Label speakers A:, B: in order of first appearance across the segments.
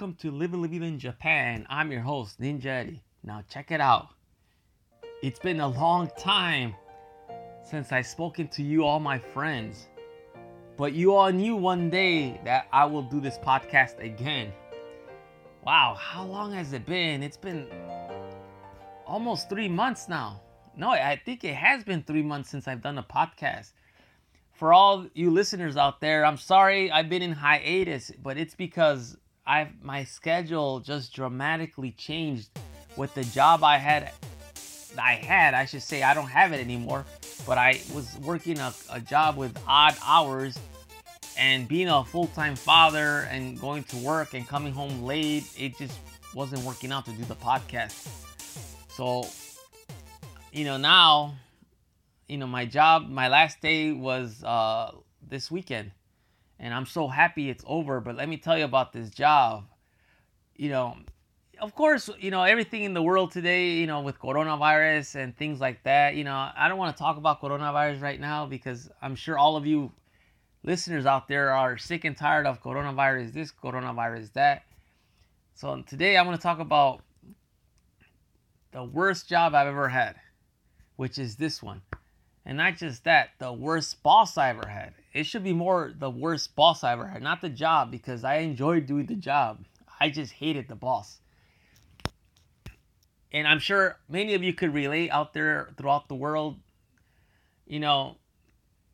A: Welcome to Live Live in Japan. I'm your host, Ninja Eddie. Now check it out. It's been a long time since I've spoken to you, all my friends. But you all knew one day that I will do this podcast again. Wow, how long has it been? It's been almost three months now. No, I think it has been three months since I've done a podcast. For all you listeners out there, I'm sorry I've been in hiatus, but it's because I've my schedule just dramatically changed with the job I had. I had, I should say, I don't have it anymore, but I was working a, a job with odd hours and being a full-time father and going to work and coming home late it just wasn't working out to do the podcast so you know now you know my job my last day was uh this weekend and i'm so happy it's over but let me tell you about this job you know of course you know everything in the world today you know with coronavirus and things like that you know i don't want to talk about coronavirus right now because i'm sure all of you listeners out there are sick and tired of coronavirus this, coronavirus that. So today I'm going to talk about the worst job I've ever had, which is this one. And not just that, the worst boss I ever had. It should be more the worst boss I ever had, not the job, because I enjoyed doing the job. I just hated the boss. And I'm sure many of you could relate out there throughout the world. You know,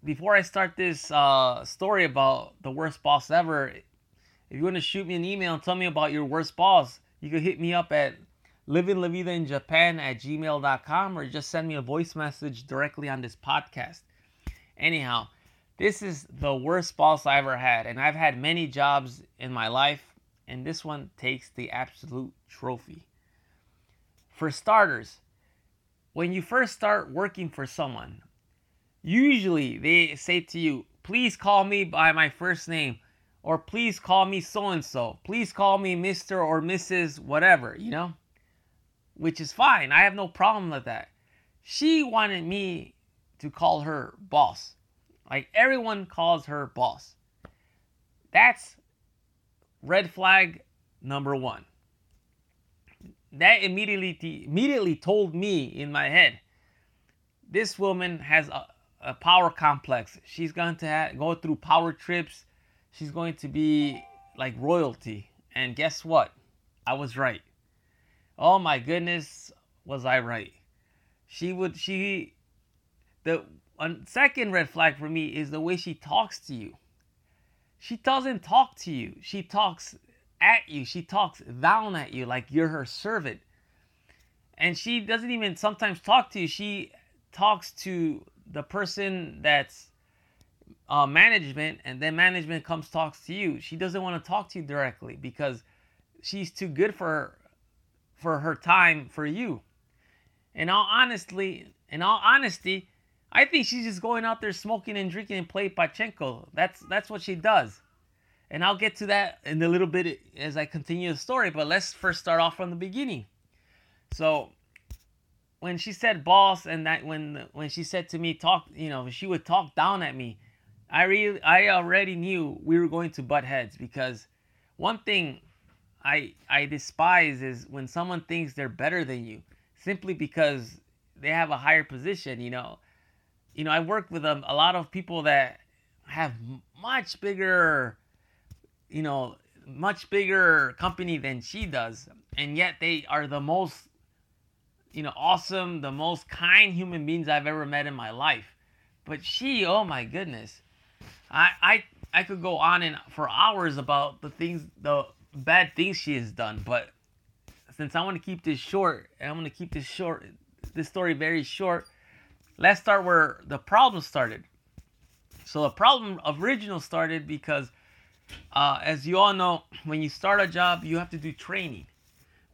A: before I start this uh, story about the worst boss ever, if you want to shoot me an email and tell me about your worst boss, you can hit me up at livinglavidainjapan at gmail.com or just send me a voice message directly on this podcast. Anyhow, this is the worst boss I ever had, and I've had many jobs in my life, and this one takes the absolute trophy. For starters, when you first start working for someone, Usually they say to you, please call me by my first name, or please call me so and so, please call me Mr. or Mrs. whatever, you know? Which is fine. I have no problem with that. She wanted me to call her boss. Like everyone calls her boss. That's red flag number one. That immediately immediately told me in my head, this woman has a, a power complex. She's going to ha- go through power trips. She's going to be like royalty. And guess what? I was right. Oh my goodness, was I right? She would she the second red flag for me is the way she talks to you. She doesn't talk to you. She talks at you. She talks down at you like you're her servant. And she doesn't even sometimes talk to you. She talks to the person that's uh, management and then management comes talks to you she doesn't want to talk to you directly because she's too good for her, for her time for you and all honestly in all honesty i think she's just going out there smoking and drinking and play pachinko that's that's what she does. And i'll get to that in a little bit as i continue the story but let's first start off from the beginning. So when she said boss and that when when she said to me talk you know she would talk down at me i really i already knew we were going to butt heads because one thing i i despise is when someone thinks they're better than you simply because they have a higher position you know you know i work with a, a lot of people that have much bigger you know much bigger company than she does and yet they are the most you know, awesome, the most kind human beings I've ever met in my life. But she, oh my goodness, I I I could go on and for hours about the things, the bad things she has done. But since I want to keep this short, and I'm going to keep this short, this story very short. Let's start where the problem started. So the problem original started because, uh, as you all know, when you start a job, you have to do training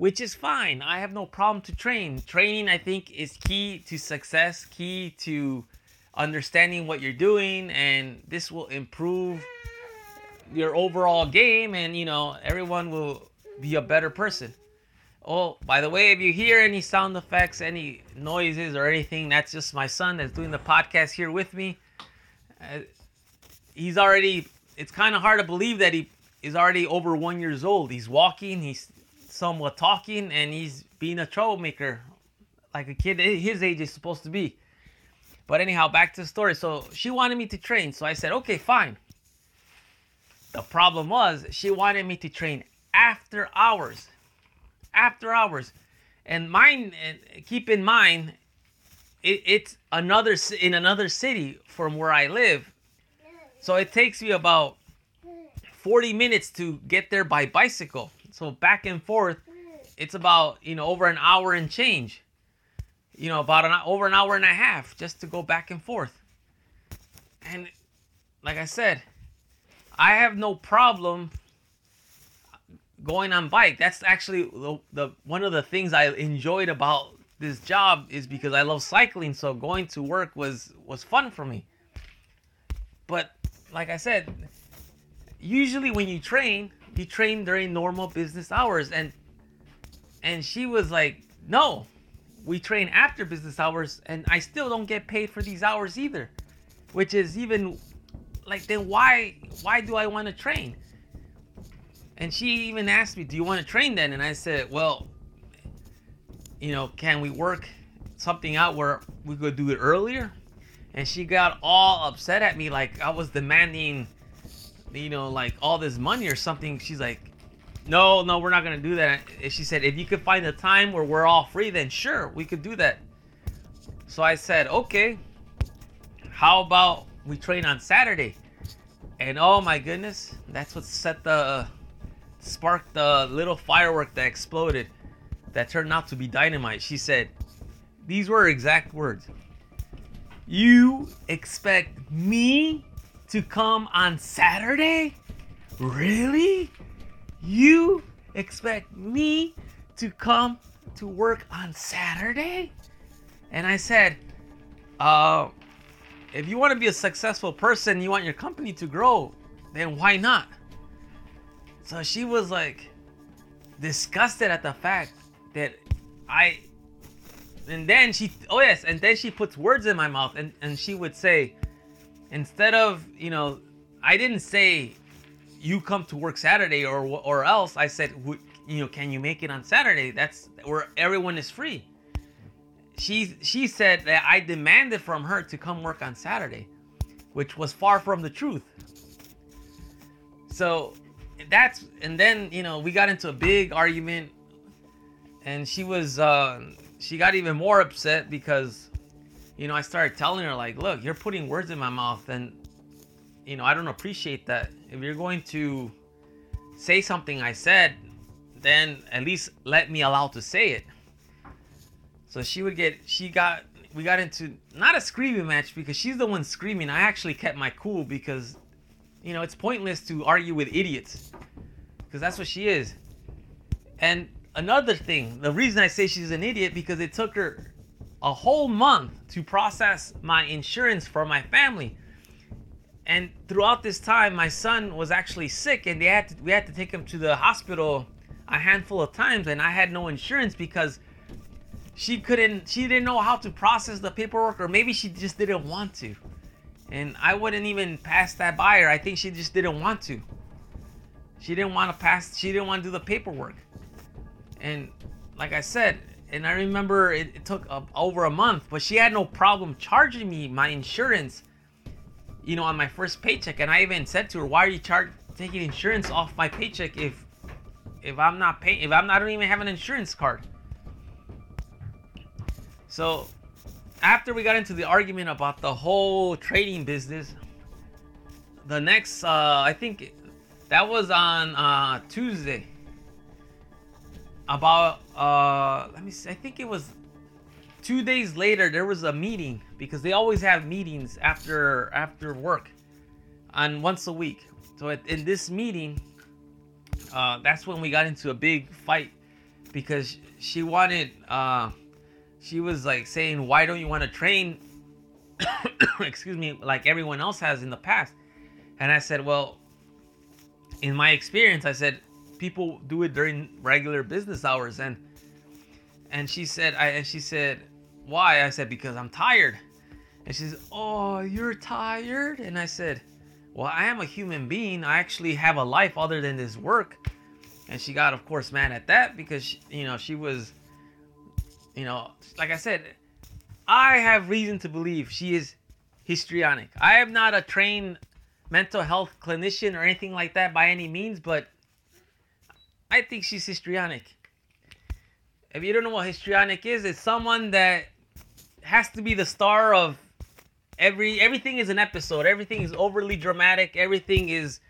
A: which is fine. I have no problem to train. Training, I think, is key to success, key to understanding what you're doing, and this will improve your overall game, and you know, everyone will be a better person. Oh, by the way, if you hear any sound effects, any noises, or anything, that's just my son that's doing the podcast here with me. Uh, he's already, it's kind of hard to believe that he is already over one years old. He's walking, he's somewhat talking, and he's being a troublemaker, like a kid his age is supposed to be. But anyhow, back to the story. So she wanted me to train, so I said, okay, fine. The problem was she wanted me to train after hours, after hours, and mine. Keep in mind, it, it's another in another city from where I live, so it takes me about 40 minutes to get there by bicycle. So back and forth, it's about you know over an hour and change. You know about an over an hour and a half just to go back and forth. And like I said, I have no problem going on bike. That's actually the, the one of the things I enjoyed about this job is because I love cycling. So going to work was was fun for me. But like I said, usually when you train, you train during normal business hours, and and she was like, no, we train after business hours, and I still don't get paid for these hours either, which is even like then why why do I want to train? And she even asked me, "Do you want to train then?" And I said, "Well, you know, can we work something out where we could do it earlier?" And she got all upset at me, like I was demanding, you know, like all this money or something. She's like, "No, no, we're not gonna do that." And she said, "If you could find a time where we're all free, then sure, we could do that." So I said, "Okay. How about we train on Saturday?" And oh my goodness, that's what set the sparked the little firework that exploded that turned out to be dynamite. She said, These were exact words. You expect me to come on Saturday? Really? You expect me to come to work on Saturday? And I said, uh, if you want to be a successful person, you want your company to grow, then why not? So she was like disgusted at the fact that I and then she oh yes, and then she puts words in my mouth and, and she would say, instead of, you know, I didn't say you come to work Saturday or or else I said you know, can you make it on Saturday? That's where everyone is free. She she said that I demanded from her to come work on Saturday, which was far from the truth. So that's and then you know we got into a big argument, and she was uh, she got even more upset because you know I started telling her like, look, you're putting words in my mouth, and you know I don't appreciate that. If you're going to say something I said, then at least let me allow to say it. So she would get, she got, we got into not a screaming match because she's the one screaming. I actually kept my cool because, you know, it's pointless to argue with idiots because that's what she is. And another thing, the reason I say she's an idiot because it took her a whole month to process my insurance for my family. And throughout this time, my son was actually sick, and they had to, we had to take him to the hospital a handful of times, and I had no insurance because she couldn't she didn't know how to process the paperwork or maybe she just didn't want to and i wouldn't even pass that by her i think she just didn't want to. She didn't want to pass she didn't want to do the paperwork. And like i said and i remember it, it took uh, over a month but she had no problem charging me my insurance you know on my first paycheck. And i even said to her why are you charge taking insurance off my paycheck if if i'm not paying if i'm not I don't even have an insurance card? So, after we got into the argument about the whole trading business, the next, uh, I think that was on uh, Tuesday. About, uh, let me see, I think it was two days later, there was a meeting because they always have meetings after after work, on once a week. So at, in this meeting, uh, that's when we got into a big fight because she wanted. Uh, she was like saying, "Why don't you want to train?" excuse me, like everyone else has in the past. And I said, "Well, in my experience, I said people do it during regular business hours." And and she said, I and she said, "Why?" I said, "Because I'm tired." And she "Oh, you're tired?" And I said, well, I am a human being. I actually have a life other than this work. And she got, of course, mad at that because, she, you know, she was, you know, like I said, I have reason to believe she is histrionic. I am not a trained mental health clinician or anything like that by any means, but I think she's histrionic. If you don't know what histrionic is, it's someone that has to be the star of every everything is an episode. Everything is overly dramatic. Everything is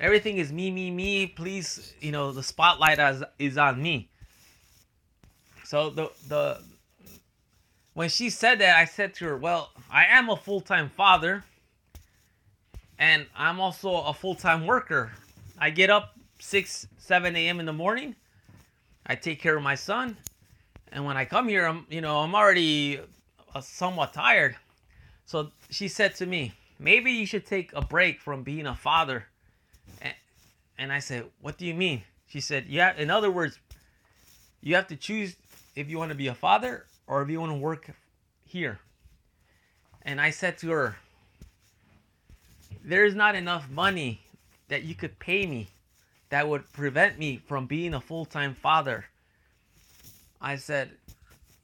A: everything is me me me. Please, you know, the spotlight is, is on me. So the the when she said that, I said to her, "Well, I am a full-time father and I'm also a full-time worker. I get up 6 7 a.m. in the morning. I take care of my son, and when I come here, I'm you know I'm already uh, somewhat tired. So she said to me, maybe you should take a break from being a father. And I said, what do you mean? She said, yeah. In other words, you have to choose if you want to be a father or if you want to work here. And I said to her, there's not enough money that you could pay me that would prevent me from being a full time father. I said,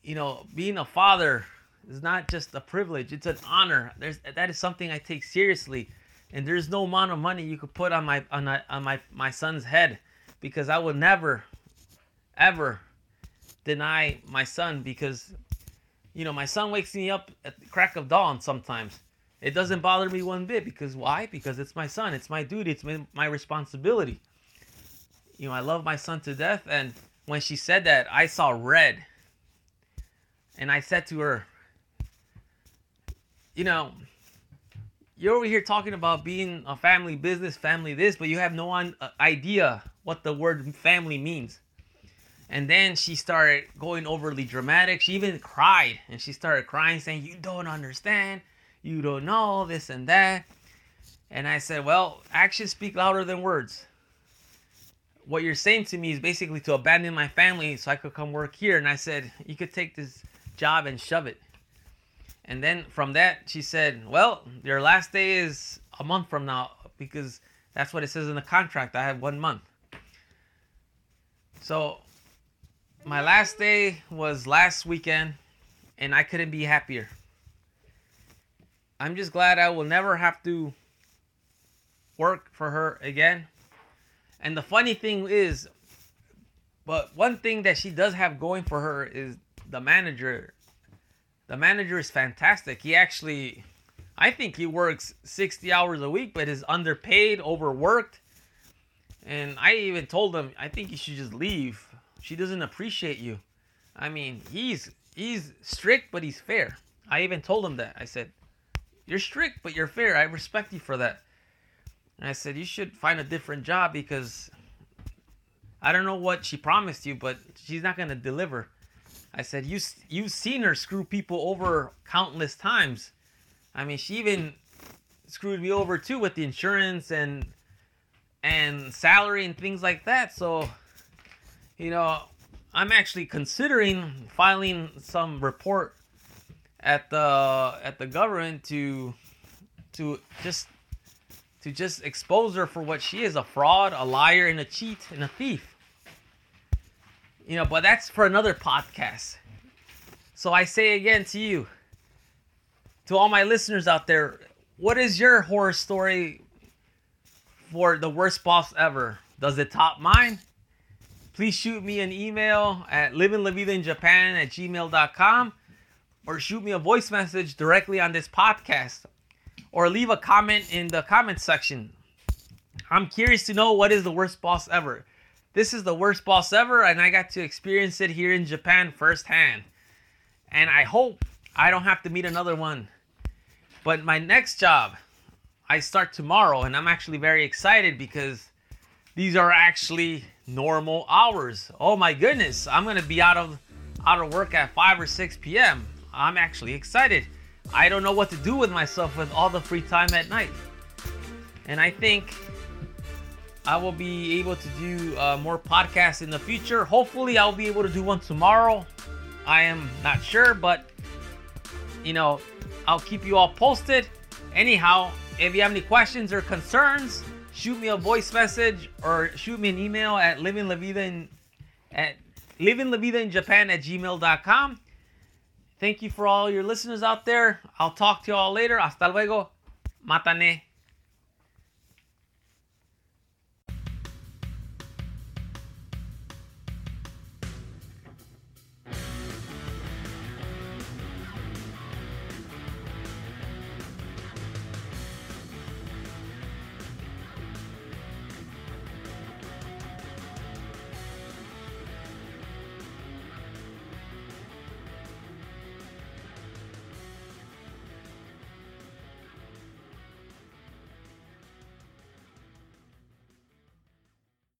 A: you know, being a father is not just a privilege, it's an honor. There's that is something I take seriously. And there's no amount of money you could put on my on, my, on my my son's head because I would never ever deny my son because you know my son wakes me up at the crack of dawn sometimes. It doesn't bother me one bit because why? Because it's my son. It's my duty. It's my, responsibility. You know i love my son to death. And when she said that i saw red. And i said to her you know, you're over here talking about being a family business, family this, but you have no uh, idea what the word family means. And then she started going overly dramatic. She even cried and she started crying, saying, You don't understand. You don't know this and that. And I said, Well, actions speak louder than words. What you're saying to me is basically to abandon my family so I could come work here. And I said, You could take this job and shove it. And then from that, she said, Well, your last day is a month from now because that's what it says in the contract. I have one month. So my last day was last weekend, and I couldn't be happier. I'm just glad I will never have to work for her again. And the funny thing is, but one thing that she does have going for her is the manager the manager is fantastic. He actually, I think he works 60 hours a week, but is underpaid, overworked. And I even told him, I think you should just leave. She doesn't appreciate you. I mean, he's he's strict, but he's fair. I even told him that. I said, "You're strict, but you're fair. I respect you for that." And I said, "You should find a different job because I don't know what she promised you, but she's not gonna deliver." I said, "You you've seen her screw people over countless times. I mean, she even screwed me over too with the insurance and and salary and things like that. So, you know, I'm actually considering filing some report at the at the government to to just to just expose her for what she is a fraud, a liar, and a cheat and a thief. You know, but that's for another podcast. So I say again to you, to all my listeners out there, what is your horror story for the worst boss ever? Does it top mine? Please shoot me an email at livinglavidainjapan at gmail.com or shoot me a voice message directly on this podcast or leave a comment in the comment section. I'm curious to know what is the worst boss ever. This is the worst boss ever, and I got to experience it here in Japan firsthand. And I hope I don't have to meet another one. But my next job, I start tomorrow, and I'm actually very excited because these are actually normal hours. Oh my goodness, I'm gonna be out of out of work at 5 or 6 p.m. I'm actually excited. I don't know what to do with myself with all the free time at night. And I think I will be able to do uh, more podcasts in the future. Hopefully, I'll be able to do one tomorrow. I am not sure, but you know, I'll keep you all posted. Anyhow, if you have any questions or concerns, shoot me a voice message or shoot me an email at living la vida in, in Japan at gmail.com. Thank you for all your listeners out there. I'll talk to you all later. Hasta luego. Matane.